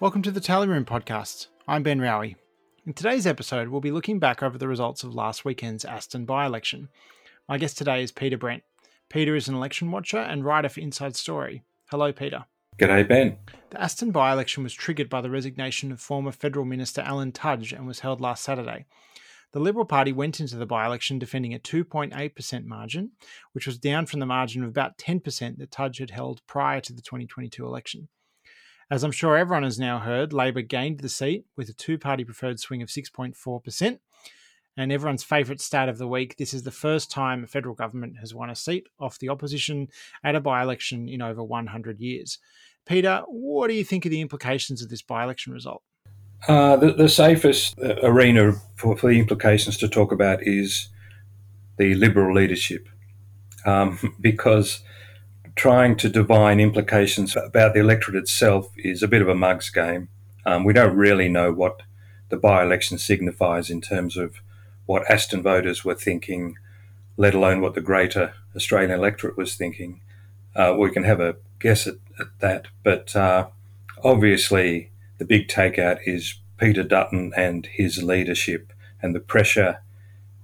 Welcome to the Tally Room podcast. I'm Ben Raue. In today's episode, we'll be looking back over the results of last weekend's Aston by election. My guest today is Peter Brent. Peter is an election watcher and writer for Inside Story. Hello, Peter. G'day, Ben. The Aston by election was triggered by the resignation of former Federal Minister Alan Tudge and was held last Saturday. The Liberal Party went into the by election defending a 2.8% margin, which was down from the margin of about 10% that Tudge had held prior to the 2022 election. As I'm sure everyone has now heard, Labor gained the seat with a two party preferred swing of 6.4%. And everyone's favourite stat of the week this is the first time a federal government has won a seat off the opposition at a by election in over 100 years. Peter, what do you think of the implications of this by election result? Uh, the, the, safest uh, arena for, for, the implications to talk about is the Liberal leadership. Um, because trying to divine implications about the electorate itself is a bit of a mug's game. Um, we don't really know what the by election signifies in terms of what Aston voters were thinking, let alone what the greater Australian electorate was thinking. Uh, we can have a guess at, at that, but uh, obviously the big takeout is Peter Dutton and his leadership and the pressure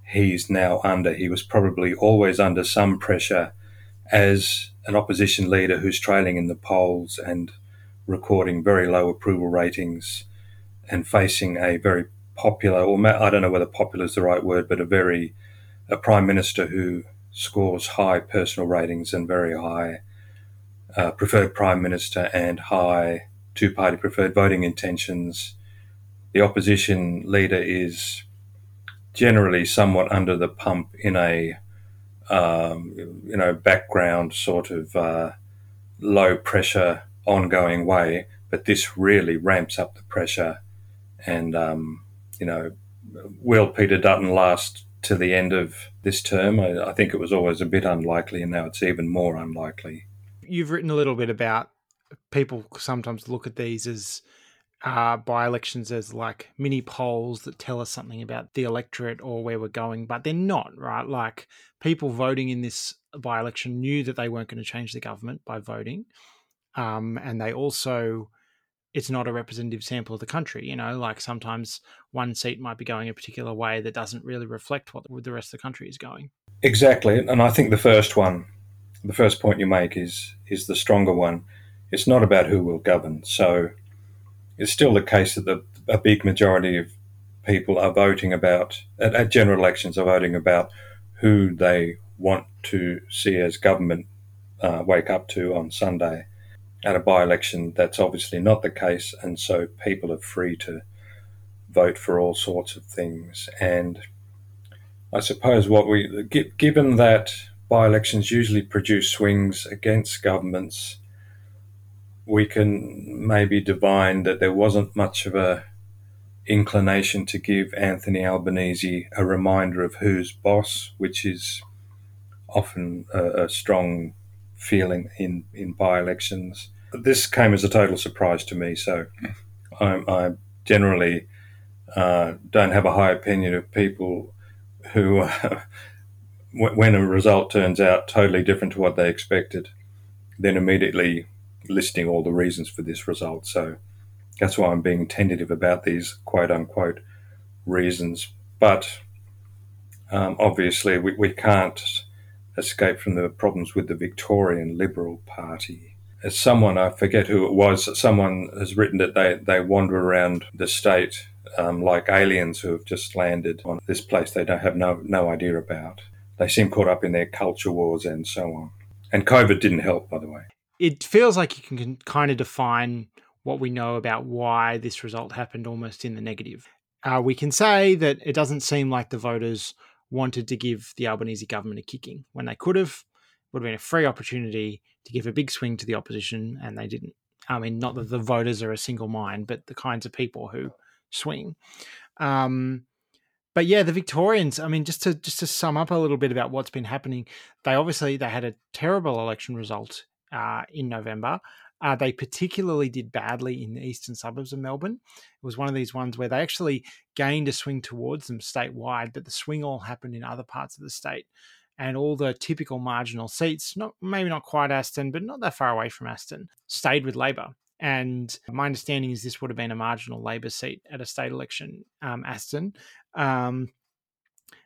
he's now under. He was probably always under some pressure as an opposition leader who's trailing in the polls and recording very low approval ratings and facing a very popular, or I don't know whether popular is the right word, but a very a prime minister who scores high personal ratings and very high uh, preferred prime minister and high two-party preferred voting intentions. The opposition leader is generally somewhat under the pump in a um, you know, background sort of uh, low pressure, ongoing way. But this really ramps up the pressure. And, um, you know, will Peter Dutton last to the end of this term? I, I think it was always a bit unlikely, and now it's even more unlikely. You've written a little bit about people sometimes look at these as uh, by elections as like mini polls that tell us something about the electorate or where we're going, but they're not, right? Like people voting in this by election knew that they weren't going to change the government by voting. Um, and they also, it's not a representative sample of the country. You know, like sometimes one seat might be going a particular way that doesn't really reflect what the rest of the country is going. Exactly. And I think the first one, the first point you make is is the stronger one. It's not about who will govern. So it's still the case that the, a big majority of people are voting about at, at, general elections are voting about who they want to see as government uh, wake up to on Sunday. At a by-election, that's obviously not the case, and so people are free to vote for all sorts of things. And I suppose what we, given that by-elections usually produce swings against governments we can maybe divine that there wasn't much of a inclination to give Anthony Albanese a reminder of who's boss, which is often a, a strong feeling in, in by elections. This came as a total surprise to me, so I, I generally uh, don't have a high opinion of people who, uh, when a result turns out totally different to what they expected, then immediately listing all the reasons for this result. So that's why I'm being tentative about these quote unquote reasons. But um, obviously, we, we can't escape from the problems with the Victorian Liberal Party. As someone, I forget who it was, someone has written that they, they wander around the state um, like aliens who have just landed on this place they don't have no, no idea about. They seem caught up in their culture wars and so on. And COVID didn't help, by the way it feels like you can kind of define what we know about why this result happened almost in the negative. Uh, we can say that it doesn't seem like the voters wanted to give the Albanese government a kicking when they could have. Would have been a free opportunity to give a big swing to the opposition, and they didn't. I mean, not that the voters are a single mind, but the kinds of people who swing. Um, but yeah, the Victorians. I mean, just to just to sum up a little bit about what's been happening, they obviously they had a terrible election result uh, in November. Uh, they particularly did badly in the eastern suburbs of Melbourne. It was one of these ones where they actually gained a swing towards them statewide, but the swing all happened in other parts of the state. And all the typical marginal seats, not maybe not quite Aston, but not that far away from Aston, stayed with Labor. And my understanding is this would have been a marginal Labor seat at a state election, um, Aston. Um,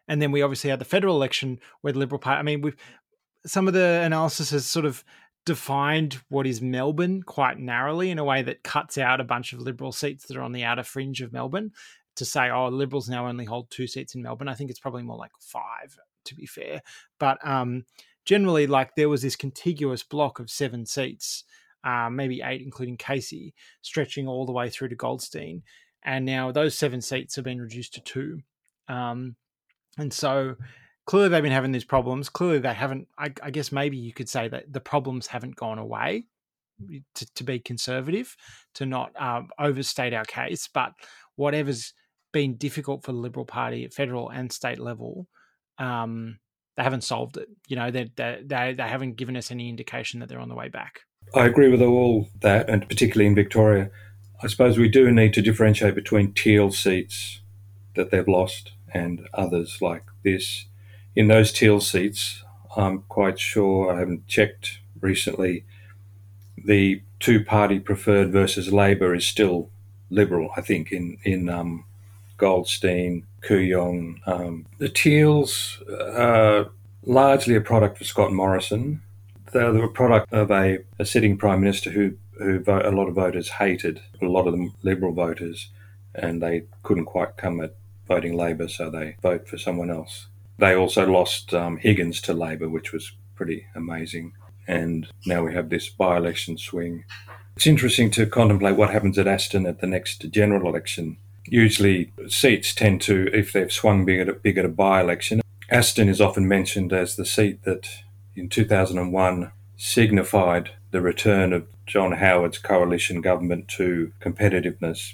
and then we obviously had the federal election where the Liberal Party. I mean, we've some of the analysis has sort of defined what is Melbourne quite narrowly in a way that cuts out a bunch of Liberal seats that are on the outer fringe of Melbourne to say, oh, Liberals now only hold two seats in Melbourne. I think it's probably more like five, to be fair. But um, generally, like there was this contiguous block of seven seats, uh, maybe eight, including Casey, stretching all the way through to Goldstein. And now those seven seats have been reduced to two. Um, and so clearly they've been having these problems. Clearly they haven't, I, I guess maybe you could say that the problems haven't gone away. To, to be conservative, to not um, overstate our case, but whatever's been difficult for the Liberal Party at federal and state level, um, they haven't solved it. You know, they, they they they haven't given us any indication that they're on the way back. I agree with all that, and particularly in Victoria. I suppose we do need to differentiate between teal seats that they've lost and others like this. In those teal seats, I'm quite sure, I haven't checked recently, the two party preferred versus Labor is still Liberal, I think, in, in um, Goldstein, Kooyong. Um, the Teals are largely a product of Scott Morrison. They're a product of a, a sitting Prime Minister who, who vote, a lot of voters hated, a lot of them Liberal voters, and they couldn't quite come at voting Labor, so they vote for someone else. They also lost um, Higgins to Labor, which was pretty amazing. And now we have this by election swing. It's interesting to contemplate what happens at Aston at the next general election. Usually, seats tend to, if they've swung big at a, big at a by election, Aston is often mentioned as the seat that in 2001 signified the return of John Howard's coalition government to competitiveness.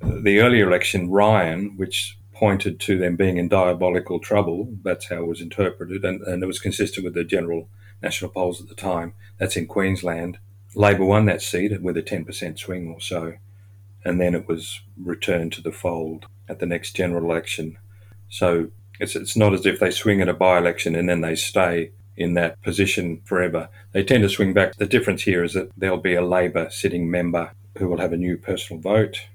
The earlier election, Ryan, which pointed to them being in diabolical trouble. That's how it was interpreted, and, and it was consistent with the general national polls at the time. That's in Queensland. Labor won that seat with a 10% swing or so, and then it was returned to the fold at the next general election. So it's, it's not as if they swing at a by election and then they stay in that position forever. They tend to swing back. The difference here is that there'll be a Labor sitting member who will have a new personal vote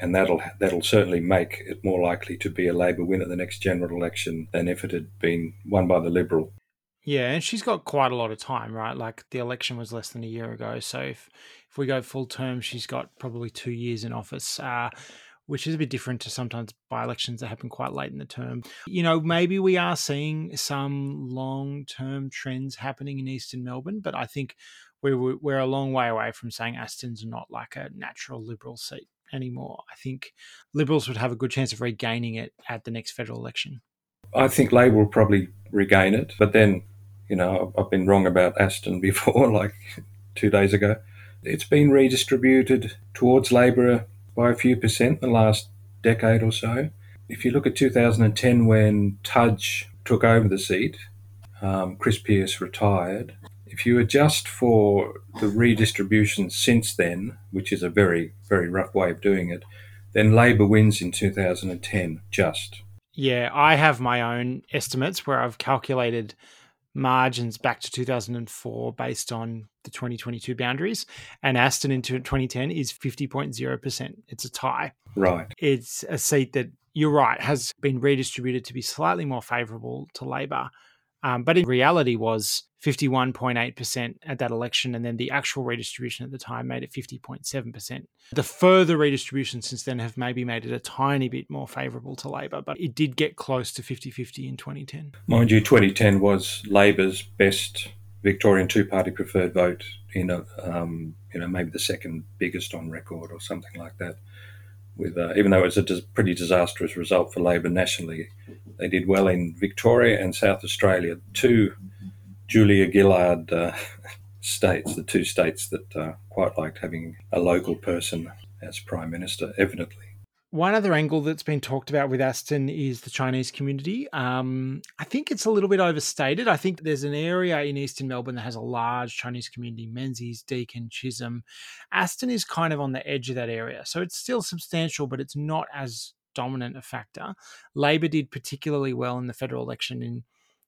and that'll that'll certainly make it more likely to be a Labor win at the next general election than if it had been won by the Liberal. Yeah, and she's got quite a lot of time, right? Like the election was less than a year ago, so if if we go full term, she's got probably two years in office. Uh, which is a bit different to sometimes by elections that happen quite late in the term. You know, maybe we are seeing some long term trends happening in Eastern Melbourne, but I think we're, we're a long way away from saying Aston's not like a natural Liberal seat anymore. I think Liberals would have a good chance of regaining it at the next federal election. I think Labor will probably regain it, but then, you know, I've been wrong about Aston before, like two days ago. It's been redistributed towards Labor by a few percent the last decade or so. If you look at 2010, when Tudge took over the seat, um, Chris Pearce retired, if you adjust for the redistribution since then, which is a very, very rough way of doing it, then Labor wins in 2010, just. Yeah, I have my own estimates where I've calculated margins back to 2004 based on the 2022 boundaries. And Aston in 2010 is 50.0%. It's a tie. Right. It's a seat that, you're right, has been redistributed to be slightly more favourable to Labor um, but in reality was 51.8% at that election, and then the actual redistribution at the time made it 50.7%. The further redistribution since then have maybe made it a tiny bit more favourable to Labor, but it did get close to 50 50 in 2010. Mind you, 2010 was Labor's best Victorian two party preferred vote in a, um, you know, maybe the second biggest on record or something like that with uh, even though it was a dis- pretty disastrous result for Labor nationally, they did well in Victoria and South Australia, two Julia Gillard uh, states, the two states that uh, quite liked having a local person as prime minister, evidently. One other angle that's been talked about with Aston is the Chinese community. Um, I think it's a little bit overstated. I think there's an area in Eastern Melbourne that has a large Chinese community Menzies, Deakin, Chisholm. Aston is kind of on the edge of that area. So it's still substantial, but it's not as dominant a factor. Labor did particularly well in the federal election in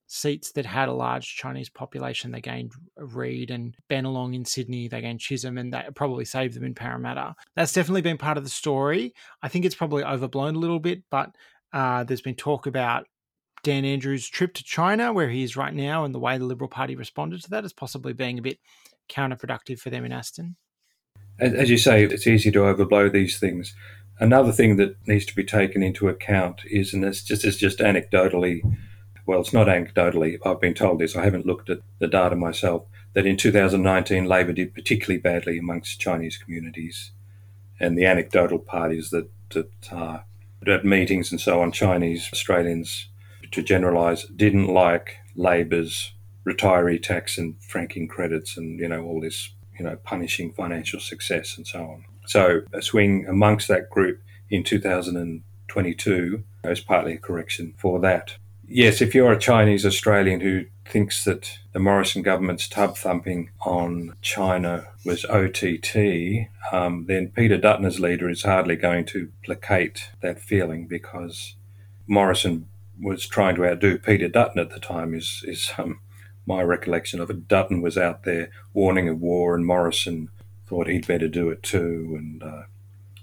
seats that had a large Chinese population. They gained Reid and Bennelong in Sydney. They gained Chisholm, and that probably saved them in Parramatta. That's definitely been part of the story. I think it's probably overblown a little bit, but uh, there's been talk about Dan Andrews' trip to China, where he is right now, and the way the Liberal Party responded to that as possibly being a bit counterproductive for them in Aston. As you say, it's easy to overblow these things. Another thing that needs to be taken into account is, and it's just, it's just anecdotally well, it's not anecdotally, I've been told this, I haven't looked at the data myself, that in 2019 Labor did particularly badly amongst Chinese communities. And the anecdotal part is that, that uh, at meetings and so on, Chinese Australians, to generalise, didn't like Labor's retiree tax and franking credits and, you know, all this, you know, punishing financial success and so on. So a swing amongst that group in 2022 is partly a correction for that. Yes, if you're a Chinese Australian who thinks that the Morrison government's tub thumping on China was OTT, um, then Peter Dutton as leader is hardly going to placate that feeling because Morrison was trying to outdo Peter Dutton at the time. Is is um, my recollection of it? Dutton was out there warning of war, and Morrison thought he'd better do it too, and uh,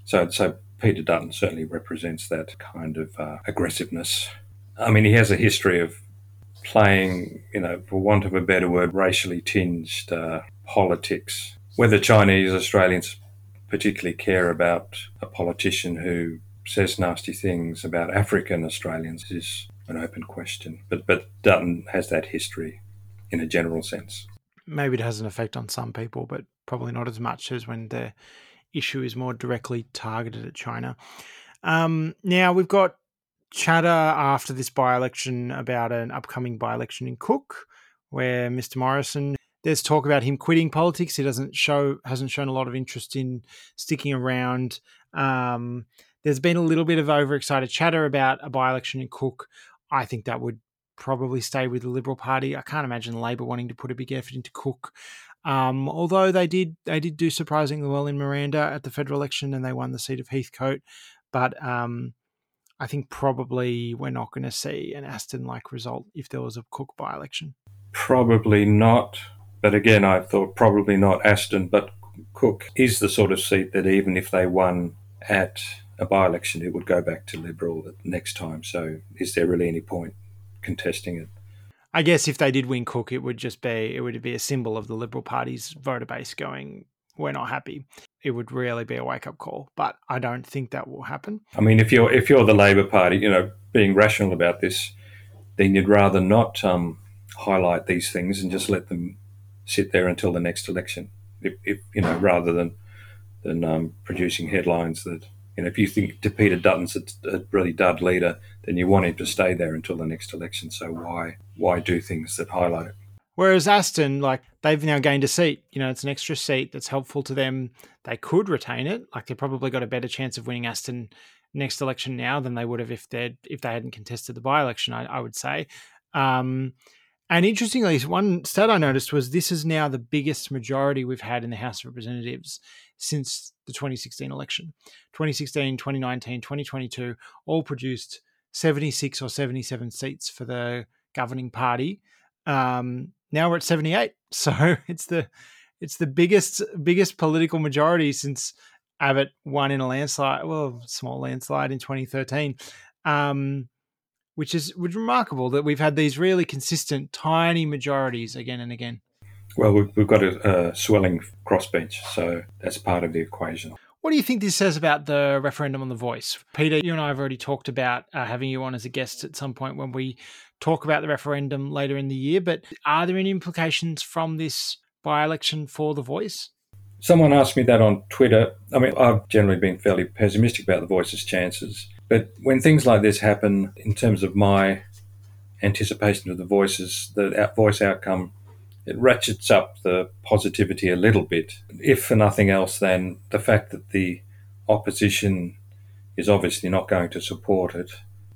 so so Peter Dutton certainly represents that kind of uh, aggressiveness I mean, he has a history of playing, you know, for want of a better word, racially tinged uh, politics. Whether Chinese Australians particularly care about a politician who says nasty things about African Australians is an open question. But but Dutton has that history in a general sense. Maybe it has an effect on some people, but probably not as much as when the issue is more directly targeted at China. Um, now we've got chatter after this by election about an upcoming by election in Cook, where Mr. Morrison. There's talk about him quitting politics. He doesn't show hasn't shown a lot of interest in sticking around. Um, there's been a little bit of overexcited chatter about a by election in Cook. I think that would probably stay with the Liberal Party. I can't imagine Labor wanting to put a big effort into Cook. Um, although they did they did do surprisingly well in Miranda at the federal election and they won the seat of Heathcote, but um, I think probably we're not going to see an Aston like result if there was a Cook by election. Probably not. But again, I thought probably not Aston, but Cook is the sort of seat that even if they won at a by election, it would go back to Liberal next time. So is there really any point contesting it? I guess if they did win Cook, it would just be it would be a symbol of the Liberal Party's voter base going, we're not happy it would really be a wake up call. But I don't think that will happen. I mean, if you're if you're the Labor Party, you know, being rational about this, then you'd rather not um, highlight these things and just let them sit there until the next election. If, if you know, rather than than um, producing headlines that you know, if you think to Peter Dutton's a, a really dud leader, then you want him to stay there until the next election. So why why do things that highlight it? Whereas Aston, like they've now gained a seat. You know, it's an extra seat that's helpful to them. They could retain it. Like they probably got a better chance of winning Aston next election now than they would have if they if they hadn't contested the by election. I, I, would say. Um, and interestingly, one stat I noticed was this is now the biggest majority we've had in the House of Representatives since the 2016 election. 2016, 2019, 2022 all produced 76 or 77 seats for the governing party. Um, now we're at 78. So it's the it's the biggest biggest political majority since Abbott won in a landslide, well, small landslide in 2013. Um, which is which remarkable that we've had these really consistent tiny majorities again and again. Well, we've, we've got a, a swelling crossbench, so that's part of the equation. What do you think this says about the referendum on the voice? Peter, you and I have already talked about uh, having you on as a guest at some point when we talk about the referendum later in the year, but are there any implications from this by election for the voice? Someone asked me that on Twitter. I mean, I've generally been fairly pessimistic about the voice's chances, but when things like this happen, in terms of my anticipation of the voices, the voice outcome, it ratchets up the positivity a little bit, if for nothing else than the fact that the opposition is obviously not going to support it,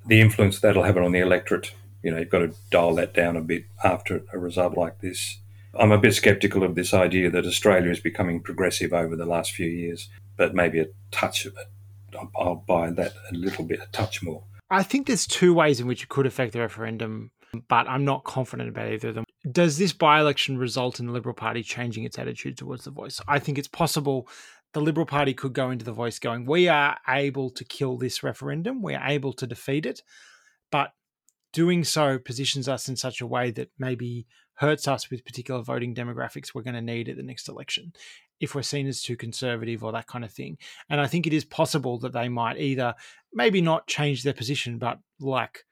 the influence that'll have on the electorate you know, you've got to dial that down a bit after a result like this. I'm a bit sceptical of this idea that Australia is becoming progressive over the last few years, but maybe a touch of it. I'll buy that a little bit, a touch more. I think there's two ways in which it could affect the referendum but I'm not confident about either of them. Does this by election result in the Liberal Party changing its attitude towards the voice? I think it's possible the Liberal Party could go into the voice going, We are able to kill this referendum, we are able to defeat it, but doing so positions us in such a way that maybe hurts us with particular voting demographics we're going to need at the next election if we're seen as too conservative or that kind of thing. And I think it is possible that they might either maybe not change their position, but like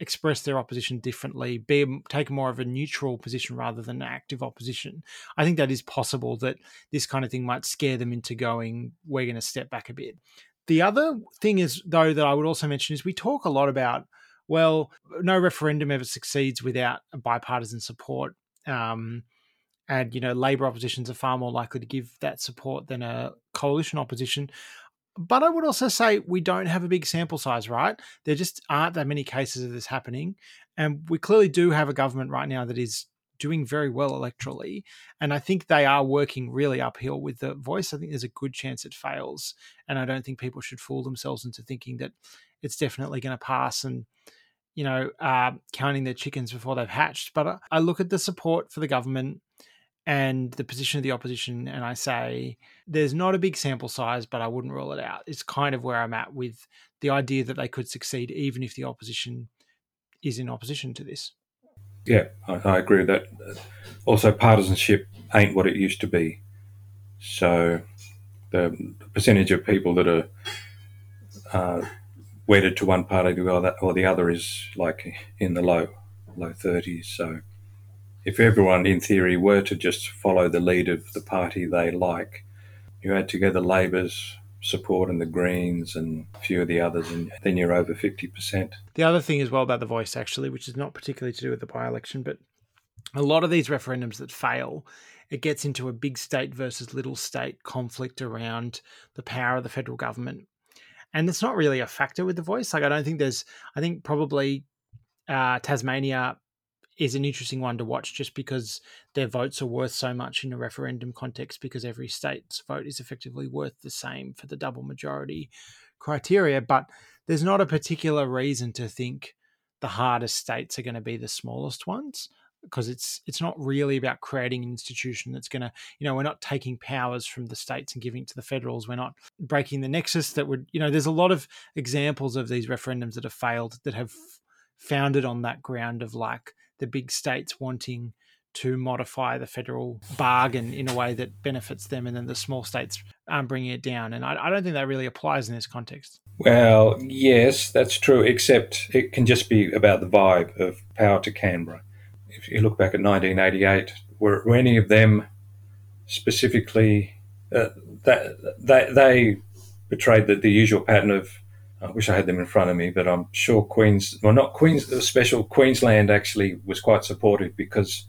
express their opposition differently, be take more of a neutral position rather than active opposition. I think that is possible that this kind of thing might scare them into going, we're going to step back a bit. The other thing is, though, that I would also mention is we talk a lot about well, no referendum ever succeeds without bipartisan support. Um, and, you know, Labor oppositions are far more likely to give that support than a coalition opposition. But I would also say we don't have a big sample size, right? There just aren't that many cases of this happening. And we clearly do have a government right now that is doing very well electorally. And I think they are working really uphill with the voice. I think there's a good chance it fails. And I don't think people should fool themselves into thinking that it's definitely going to pass. And you know, uh, counting their chickens before they've hatched. But I look at the support for the government and the position of the opposition, and I say there's not a big sample size, but I wouldn't rule it out. It's kind of where I'm at with the idea that they could succeed even if the opposition is in opposition to this. Yeah, I, agree with that. Also, partisanship ain't what it used to be. So the percentage of people that are uh, wedded to one party or the other is like in the low low 30s. So if everyone in theory were to just follow the lead of the party they like, you add together Labor's support and the Greens and a few of the others, and then you're over 50%. The other thing as well about the voice, actually, which is not particularly to do with the by election, but a lot of these referendums that fail, it gets into a big state versus little state conflict around the power of the federal government and it's not really a factor with the voice. Like I don't think there's. I think probably uh, Tasmania is an interesting one to watch just because their votes are worth so much in a referendum context because every state's vote is effectively worth the same for the double majority criteria. But there's not a particular reason to think the hardest states are going to be the smallest ones because it's it's not really about creating an institution that's going to you know we're not taking powers from the states and giving it to the federals we're not breaking the nexus that would you know there's a lot of examples of these referendums that have failed that have founded on that ground of like the big states wanting to modify the federal bargain in a way that benefits them and then the small states um, bringing it down. And I, I don't think that really applies in this context. Well yes that's true except it can just be about the vibe of power to canberra. If you look back at 1988, were, were any of them specifically uh, that they, they betrayed the, the usual pattern of I wish I had them in front of me, but I'm sure Queens, well, not Queens, the special Queensland actually was quite supportive because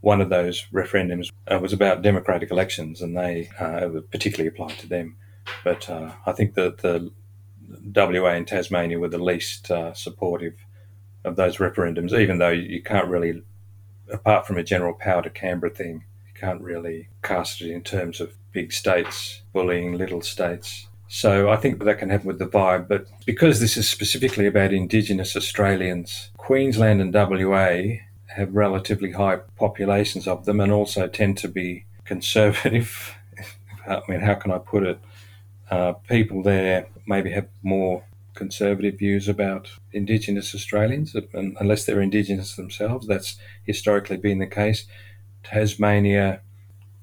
one of those referendums uh, was about democratic elections, and they uh, particularly applied to them. But uh, I think that the WA and Tasmania were the least uh, supportive of those referendums, even though you can't really apart from a general power to Canberra thing, you can't really cast it in terms of big states bullying little states. So I think that can happen with the vibe. But because this is specifically about Indigenous Australians, Queensland and WA have relatively high populations of them and also tend to be conservative. I mean, how can I put it? Uh, people there maybe have more conservative views about Indigenous Australians, unless they're Indigenous themselves. That's historically been the case. Tasmania,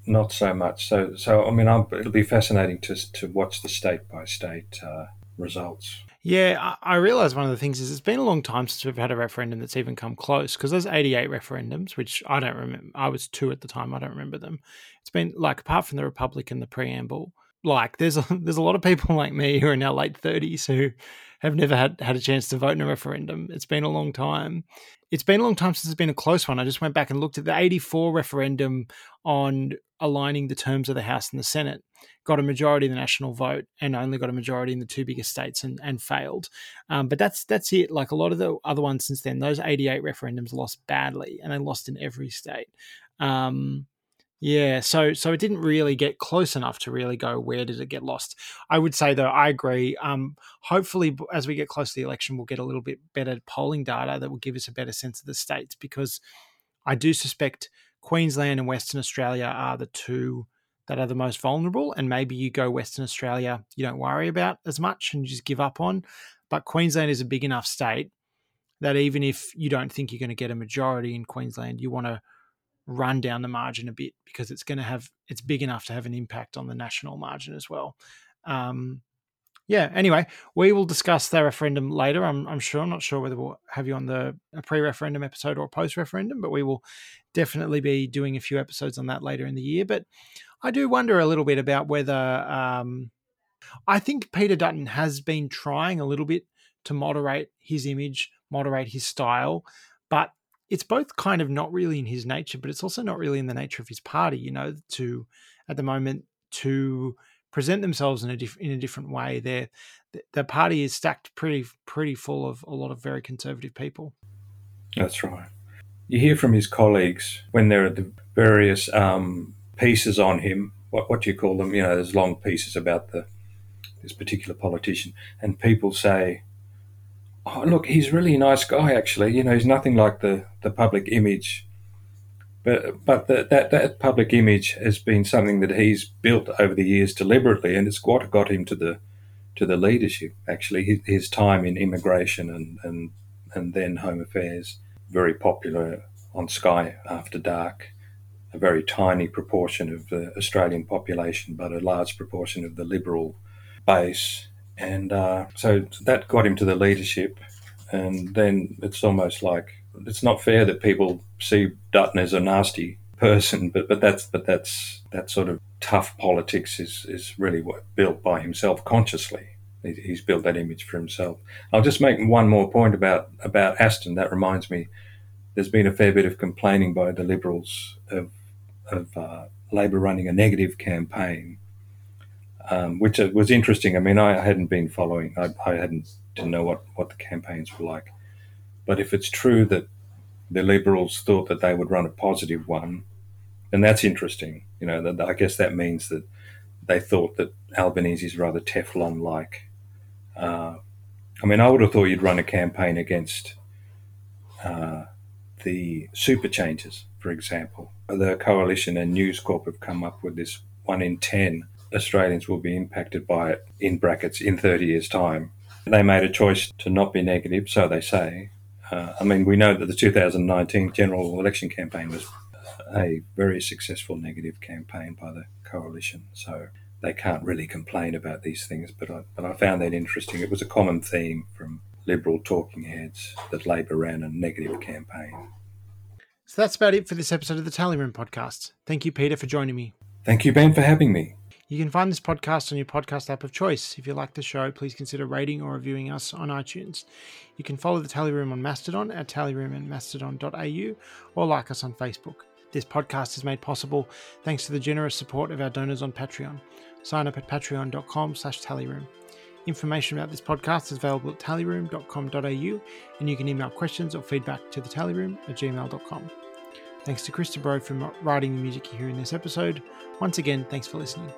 not so much. So, so I mean, I'm, it'll be fascinating to to watch the state by state uh, results. Yeah, I, I realise one of the things is it's been a long time since we've had a referendum that's even come close because those 88 referendums, which I don't remember, I was two at the time, I don't remember them. It's been like, apart from the Republic and the preamble, like there's a, there's a lot of people like me who are in our late 30s who have never had, had a chance to vote in a referendum. It's been a long time. It's been a long time since it's been a close one. I just went back and looked at the 84 referendum on aligning the terms of the House and the Senate, got a majority of the national vote and only got a majority in the two biggest states and, and failed. Um, but that's that's it. Like a lot of the other ones since then, those 88 referendums lost badly and they lost in every state. Um, Yeah, so so it didn't really get close enough to really go where did it get lost. I would say though, I agree. Um, hopefully, as we get close to the election, we'll get a little bit better polling data that will give us a better sense of the states because I do suspect Queensland and Western Australia are the two that are the most vulnerable. And maybe you go Western Australia, you don't worry about as much and you just give up on. But Queensland is a big enough state that even if you don't think you're going to get a majority in Queensland, you want to run down the margin a bit because it's going to have it's big enough to have an impact on the national margin as well. Um, yeah. Anyway, we will discuss the referendum later. I'm, I'm sure. I'm not sure whether we'll have you on the pre-referendum episode or a post-referendum, but we will definitely be doing a few episodes on that later in the year. But I do wonder a little bit about whether um, I think Peter Dutton has been trying a little bit to moderate his image, moderate his style, but it's both kind of not really in his nature, but it's also not really in the nature of his party, you know, to at the moment to present themselves in a diff- in a different way. Their the party is stacked pretty pretty full of a lot of very conservative people. That's right. You hear from his colleagues when there are the various um, pieces on him. What what do you call them? You know, there's long pieces about the this particular politician, and people say, oh, look, he's really a nice guy, actually. You know, he's nothing like the, the public image. But, but the, that, that public image has been something that he's built over the years deliberately, and it's what got him to the to the leadership. Actually, his, his time in immigration and, and and then Home Affairs, very popular on Sky after dark, a very tiny proportion of the Australian population, but a large proportion of the liberal base and uh, so that got him to the leadership. And then it's almost like it's not fair that people see Dutton as a nasty person, but but that's but that's that sort of tough politics is is really what built by himself consciously. He's built that image for himself. I'll just make one more point about about Aston. That reminds me, there's been a fair bit of complaining by the Liberals of of uh, Labor running a negative campaign um, which was interesting. I mean, I hadn't been following, I, I hadn't didn't know what, what the campaigns were like. But if it's true that the Liberals thought that they would run a positive one, then that's interesting. You know, that, I guess that means that they thought that Albanese is rather Teflon like. Uh, I mean, I would have thought you'd run a campaign against uh, the super changes, for example. The coalition and News Corp have come up with this one in 10 Australians will be impacted by it in brackets in 30 years' time. They made a choice to not be negative, so they say. Uh, I mean, we know that the 2019 general election campaign was a very successful negative campaign by the coalition, so they can't really complain about these things. But I, but I found that interesting. It was a common theme from Liberal talking heads that Labor ran a negative campaign. So that's about it for this episode of the Tally Room podcast. Thank you, Peter, for joining me. Thank you, Ben, for having me. You can find this podcast on your podcast app of choice. If you like the show, please consider rating or reviewing us on iTunes. You can follow the Tally Room on Mastodon at tallyroom and mastodon.au or like us on Facebook. This podcast is made possible thanks to the generous support of our donors on Patreon. Sign up at patreon.com slash tallyroom. Information about this podcast is available at tallyroom.com.au and you can email questions or feedback to the tallyroom at gmail.com. Thanks to Chris Bro for writing the music you hear in this episode. Once again, thanks for listening.